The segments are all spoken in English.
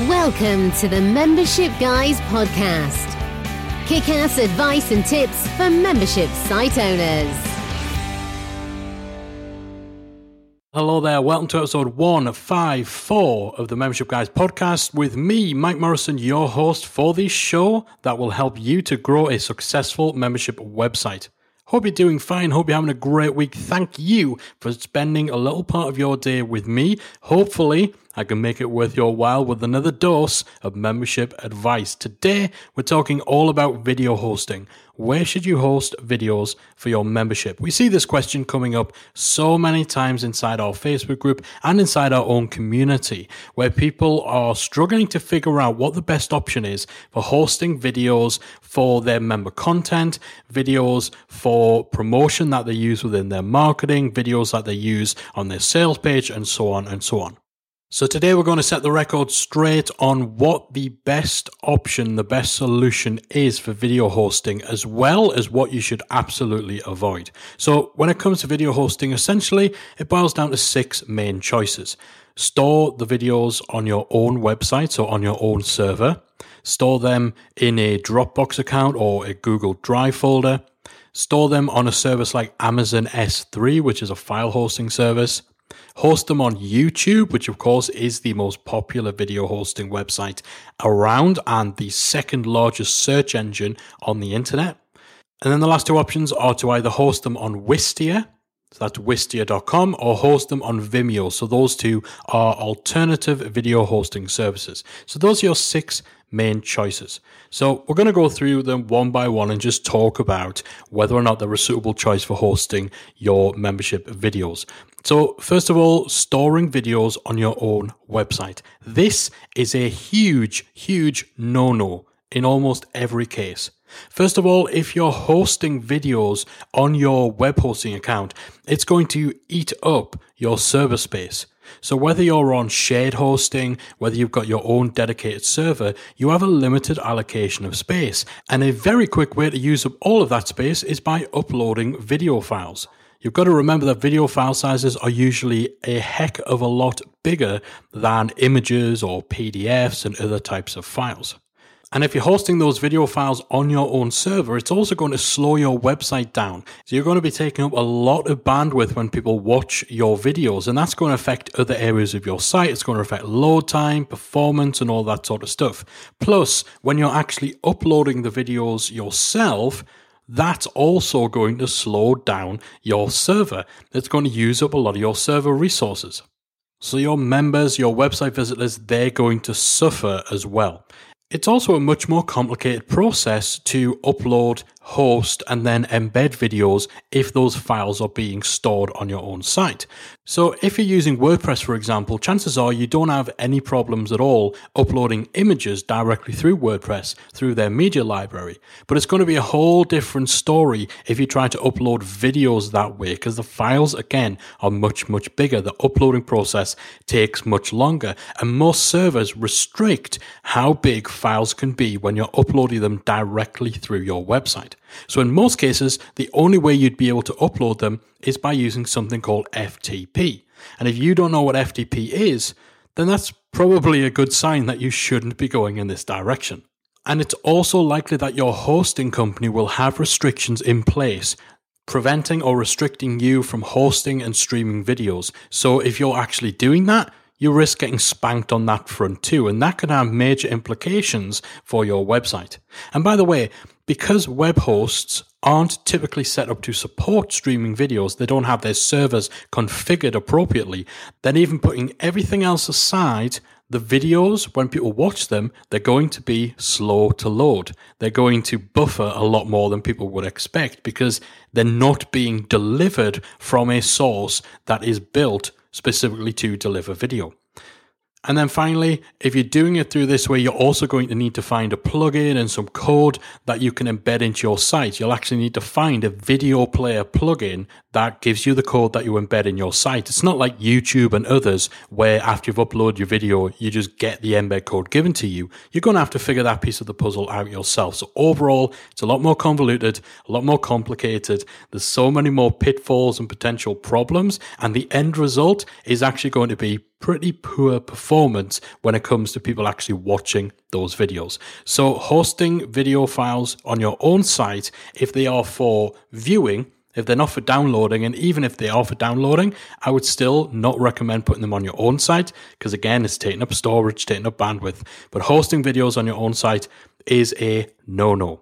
Welcome to the Membership Guys podcast. Kick ass advice and tips for membership site owners. Hello there, welcome to episode 154 of the Membership Guys podcast with me, Mike Morrison, your host for this show that will help you to grow a successful membership website. Hope you're doing fine. Hope you're having a great week. Thank you for spending a little part of your day with me. Hopefully, I can make it worth your while with another dose of membership advice. Today, we're talking all about video hosting. Where should you host videos for your membership? We see this question coming up so many times inside our Facebook group and inside our own community, where people are struggling to figure out what the best option is for hosting videos for their member content, videos for promotion that they use within their marketing, videos that they use on their sales page, and so on and so on. So today we're going to set the record straight on what the best option, the best solution is for video hosting, as well as what you should absolutely avoid. So when it comes to video hosting, essentially it boils down to six main choices. Store the videos on your own website, so on your own server. Store them in a Dropbox account or a Google Drive folder. Store them on a service like Amazon S3, which is a file hosting service host them on YouTube, which of course is the most popular video hosting website around and the second largest search engine on the internet. And then the last two options are to either host them on Wistia, so that's wistia.com, or host them on Vimeo. So those two are alternative video hosting services. So those are your six main choices. So we're going to go through them one by one and just talk about whether or not they're a suitable choice for hosting your membership videos. So, first of all, storing videos on your own website. This is a huge, huge no no in almost every case. First of all, if you're hosting videos on your web hosting account, it's going to eat up your server space. So whether you're on shared hosting, whether you've got your own dedicated server, you have a limited allocation of space. And a very quick way to use up all of that space is by uploading video files. You've got to remember that video file sizes are usually a heck of a lot bigger than images or PDFs and other types of files. And if you're hosting those video files on your own server, it's also going to slow your website down. So you're going to be taking up a lot of bandwidth when people watch your videos, and that's going to affect other areas of your site. It's going to affect load time, performance, and all that sort of stuff. Plus, when you're actually uploading the videos yourself, that's also going to slow down your server. It's going to use up a lot of your server resources. So, your members, your website visitors, they're going to suffer as well. It's also a much more complicated process to upload host, and then embed videos if those files are being stored on your own site. So, if you're using WordPress, for example, chances are you don't have any problems at all uploading images directly through WordPress through their media library. But it's going to be a whole different story if you try to upload videos that way, because the files, again, are much, much bigger. The uploading process takes much longer, and most servers restrict how big files can be when you're uploading them directly through your website. So in most cases, the only way you'd be able to upload them is by using something called FTP. And if you don't know what FTP is, then that's probably a good sign that you shouldn't be going in this direction. And it's also likely that your hosting company will have restrictions in place preventing or restricting you from hosting and streaming videos. So if you're actually doing that, you risk getting spanked on that front too, and that can have major implications for your website. And by the way, because web hosts aren't typically set up to support streaming videos, they don't have their servers configured appropriately, then even putting everything else aside, the videos, when people watch them, they're going to be slow to load. They're going to buffer a lot more than people would expect because they're not being delivered from a source that is built specifically to deliver video. And then finally, if you're doing it through this way, you're also going to need to find a plugin and some code that you can embed into your site. You'll actually need to find a video player plugin that gives you the code that you embed in your site. It's not like YouTube and others where after you've uploaded your video, you just get the embed code given to you. You're going to have to figure that piece of the puzzle out yourself. So overall, it's a lot more convoluted, a lot more complicated. There's so many more pitfalls and potential problems. And the end result is actually going to be pretty poor performance when it comes to people actually watching those videos. So hosting video files on your own site, if they are for viewing, if they're not for downloading, and even if they are for downloading, I would still not recommend putting them on your own site because, again, it's taking up storage, taking up bandwidth. But hosting videos on your own site is a no no.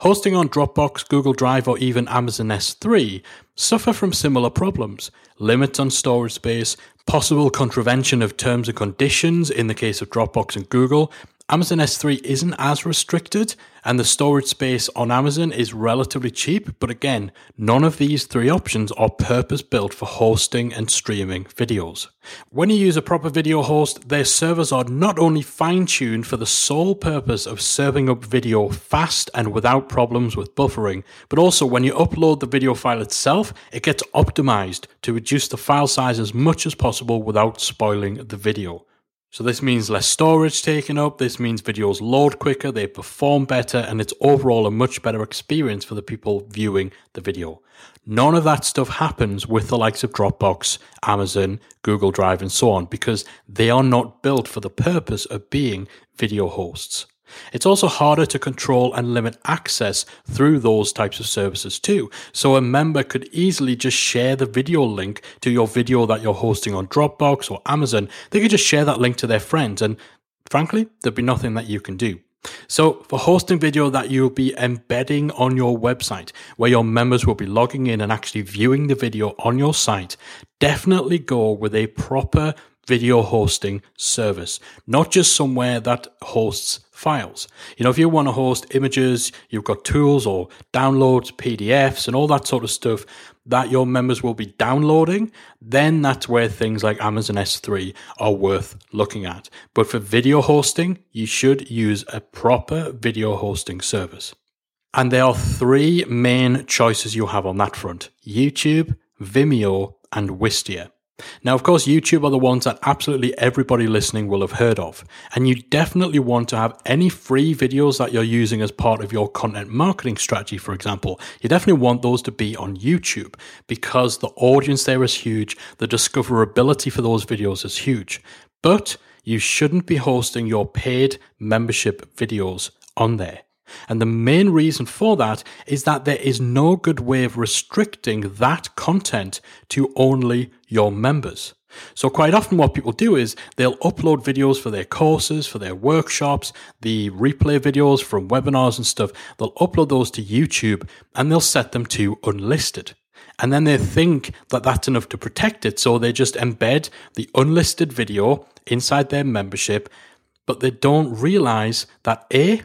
Hosting on Dropbox, Google Drive, or even Amazon S3 suffer from similar problems limits on storage space, possible contravention of terms and conditions in the case of Dropbox and Google, Amazon S3 isn't as restricted, and the storage space on Amazon is relatively cheap. But again, none of these three options are purpose built for hosting and streaming videos. When you use a proper video host, their servers are not only fine tuned for the sole purpose of serving up video fast and without problems with buffering, but also when you upload the video file itself, it gets optimized to reduce the file size as much as possible without spoiling the video. So this means less storage taken up, this means videos load quicker, they perform better, and it's overall a much better experience for the people viewing the video. None of that stuff happens with the likes of Dropbox, Amazon, Google Drive, and so on, because they are not built for the purpose of being video hosts. It's also harder to control and limit access through those types of services too. So a member could easily just share the video link to your video that you're hosting on Dropbox or Amazon. They could just share that link to their friends and frankly, there'd be nothing that you can do. So, for hosting video that you'll be embedding on your website, where your members will be logging in and actually viewing the video on your site, definitely go with a proper video hosting service, not just somewhere that hosts files. You know, if you want to host images, you've got tools or downloads, PDFs, and all that sort of stuff that your members will be downloading, then that's where things like Amazon S3 are worth looking at. But for video hosting, you should use a proper video hosting service. And there are three main choices you have on that front YouTube, Vimeo, and Wistia. Now, of course, YouTube are the ones that absolutely everybody listening will have heard of. And you definitely want to have any free videos that you're using as part of your content marketing strategy, for example. You definitely want those to be on YouTube because the audience there is huge, the discoverability for those videos is huge. But you shouldn't be hosting your paid membership videos on there. And the main reason for that is that there is no good way of restricting that content to only your members. So quite often what people do is they'll upload videos for their courses, for their workshops, the replay videos from webinars and stuff. They'll upload those to YouTube and they'll set them to unlisted. And then they think that that's enough to protect it. So they just embed the unlisted video inside their membership, but they don't realize that A,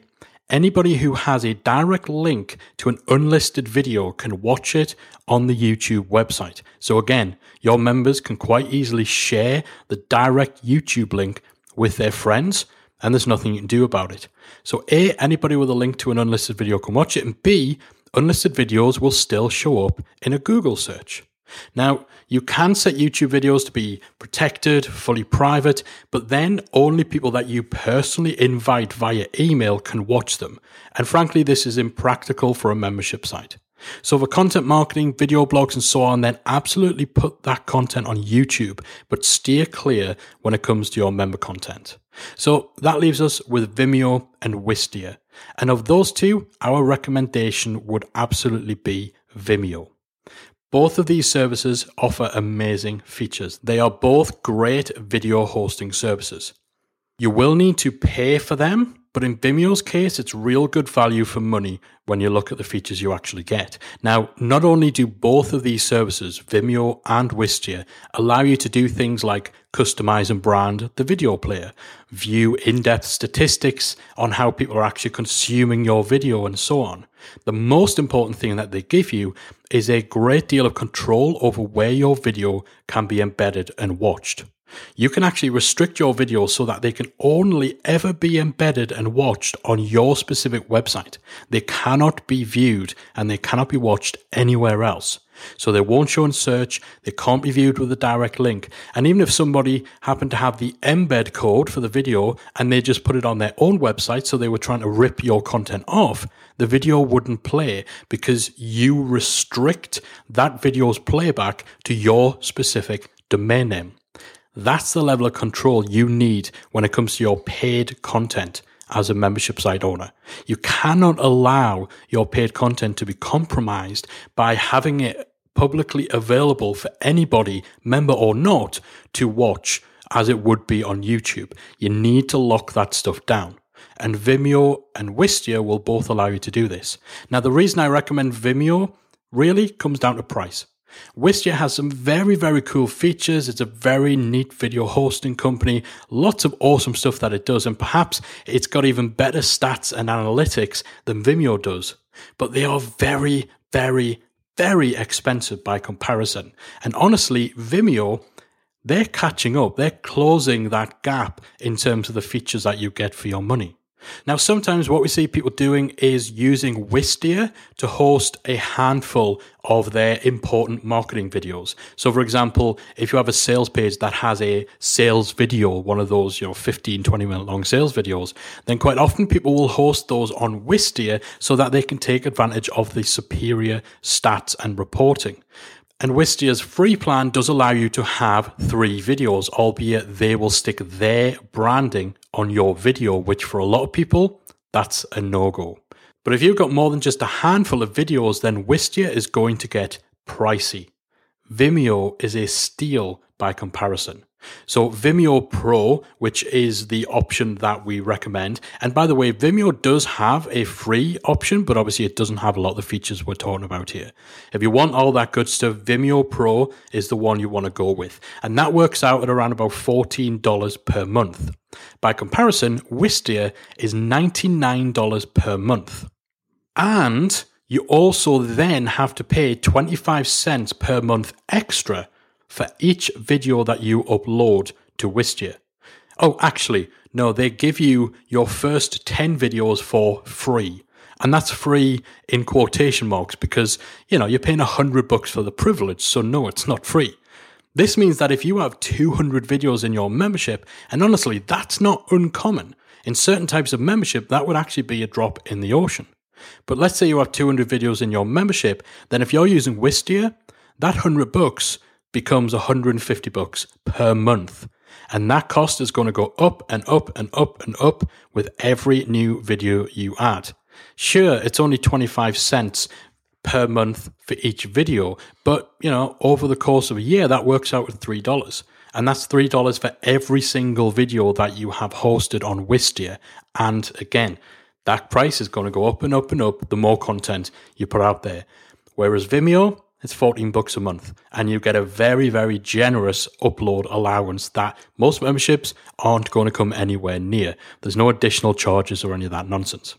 Anybody who has a direct link to an unlisted video can watch it on the YouTube website. So again, your members can quite easily share the direct YouTube link with their friends and there's nothing you can do about it. So A, anybody with a link to an unlisted video can watch it and B, unlisted videos will still show up in a Google search. Now, you can set YouTube videos to be protected, fully private, but then only people that you personally invite via email can watch them. And frankly, this is impractical for a membership site. So for content marketing, video blogs, and so on, then absolutely put that content on YouTube, but steer clear when it comes to your member content. So that leaves us with Vimeo and Wistia. And of those two, our recommendation would absolutely be Vimeo. Both of these services offer amazing features. They are both great video hosting services. You will need to pay for them, but in Vimeo's case, it's real good value for money when you look at the features you actually get. Now, not only do both of these services, Vimeo and Wistia, allow you to do things like customize and brand the video player, view in depth statistics on how people are actually consuming your video, and so on. The most important thing that they give you is a great deal of control over where your video can be embedded and watched. You can actually restrict your videos so that they can only ever be embedded and watched on your specific website. They cannot be viewed and they cannot be watched anywhere else. So they won't show in search, they can't be viewed with a direct link. And even if somebody happened to have the embed code for the video and they just put it on their own website, so they were trying to rip your content off, the video wouldn't play because you restrict that video's playback to your specific domain name. That's the level of control you need when it comes to your paid content as a membership site owner. You cannot allow your paid content to be compromised by having it publicly available for anybody, member or not, to watch as it would be on YouTube. You need to lock that stuff down. And Vimeo and Wistia will both allow you to do this. Now, the reason I recommend Vimeo really comes down to price. Wistia has some very, very cool features. It's a very neat video hosting company. Lots of awesome stuff that it does. And perhaps it's got even better stats and analytics than Vimeo does. But they are very, very, very expensive by comparison. And honestly, Vimeo, they're catching up. They're closing that gap in terms of the features that you get for your money. Now, sometimes what we see people doing is using Wistia to host a handful of their important marketing videos. So, for example, if you have a sales page that has a sales video, one of those, you know, 15, 20 minute long sales videos, then quite often people will host those on Wistia so that they can take advantage of the superior stats and reporting. And Wistia's free plan does allow you to have three videos, albeit they will stick their branding on your video, which for a lot of people, that's a no go. But if you've got more than just a handful of videos, then Wistia is going to get pricey. Vimeo is a steal by comparison. So Vimeo Pro, which is the option that we recommend. And by the way, Vimeo does have a free option, but obviously it doesn't have a lot of the features we're talking about here. If you want all that good stuff, Vimeo Pro is the one you want to go with. And that works out at around about $14 per month. By comparison, Wistia is $99 per month. And you also then have to pay 25 cents per month extra for each video that you upload to Wistia. Oh, actually, no, they give you your first 10 videos for free. And that's free in quotation marks because, you know, you're paying 100 bucks for the privilege. So, no, it's not free. This means that if you have 200 videos in your membership, and honestly, that's not uncommon. In certain types of membership, that would actually be a drop in the ocean. But let's say you have 200 videos in your membership, then if you're using Wistia, that 100 bucks becomes 150 bucks per month. And that cost is going to go up and up and up and up with every new video you add. Sure, it's only 25 cents per month for each video, but you know, over the course of a year, that works out with $3. And that's $3 for every single video that you have hosted on Wistia. And again, that price is going to go up and up and up the more content you put out there. Whereas Vimeo, it's 14 bucks a month and you get a very very generous upload allowance that most memberships aren't going to come anywhere near. There's no additional charges or any of that nonsense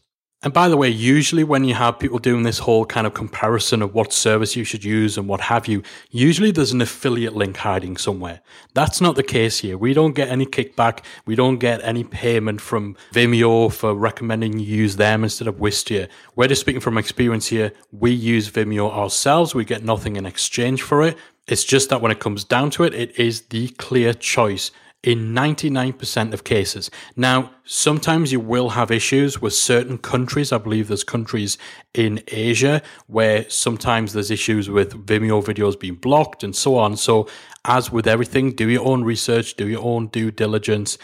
and by the way, usually when you have people doing this whole kind of comparison of what service you should use and what have you, usually there's an affiliate link hiding somewhere. That's not the case here. We don't get any kickback. We don't get any payment from Vimeo for recommending you use them instead of Wistia. We're just speaking from experience here. We use Vimeo ourselves. We get nothing in exchange for it. It's just that when it comes down to it, it is the clear choice in 99% of cases. Now, sometimes you will have issues with certain countries. I believe there's countries in Asia where sometimes there's issues with Vimeo videos being blocked and so on. So, as with everything, do your own research, do your own due diligence.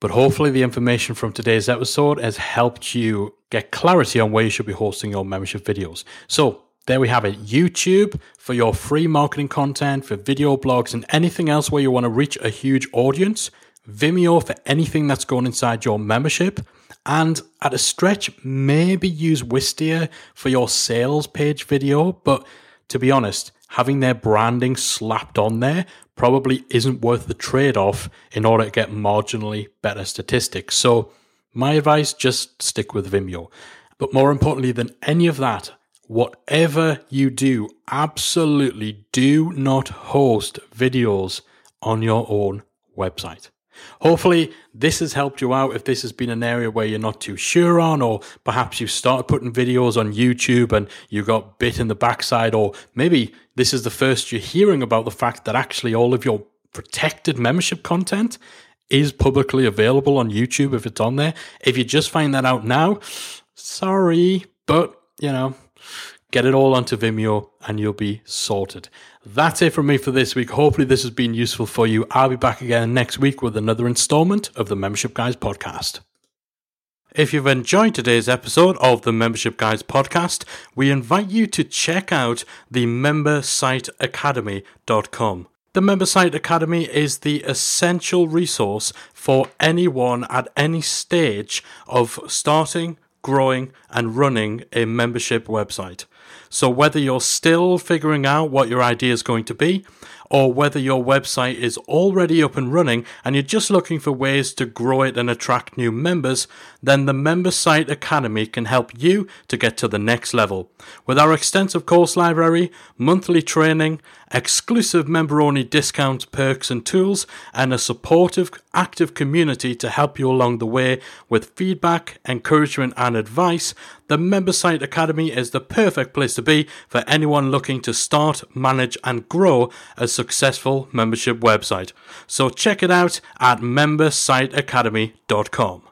But hopefully, the information from today's episode has helped you get clarity on where you should be hosting your membership videos. So, there we have it. YouTube for your free marketing content, for video blogs, and anything else where you want to reach a huge audience. Vimeo for anything that's going inside your membership. And at a stretch, maybe use Wistia for your sales page video. But to be honest, having their branding slapped on there probably isn't worth the trade off in order to get marginally better statistics. So, my advice just stick with Vimeo. But more importantly than any of that, whatever you do, absolutely do not host videos on your own website. Hopefully, this has helped you out if this has been an area where you're not too sure on, or perhaps you've started putting videos on YouTube and you got bit in the backside, or maybe this is the first you're hearing about the fact that actually all of your protected membership content is publicly available on YouTube if it's on there. If you just find that out now, sorry, but you know, get it all onto Vimeo and you'll be sorted. That's it from me for this week. Hopefully, this has been useful for you. I'll be back again next week with another installment of the Membership Guys podcast. If you've enjoyed today's episode of the Membership Guys podcast, we invite you to check out the membersiteacademy.com. The Membersite Academy is the essential resource for anyone at any stage of starting, growing, and running a membership website. So, whether you're still figuring out what your idea is going to be, or whether your website is already up and running and you're just looking for ways to grow it and attract new members, then the Member Site Academy can help you to get to the next level. With our extensive course library, monthly training, exclusive member only discounts, perks, and tools, and a supportive, active community to help you along the way with feedback, encouragement, and advice, the Member Site Academy is the perfect place to be for anyone looking to start, manage, and grow a successful membership website. So check it out at membersiteacademy.com.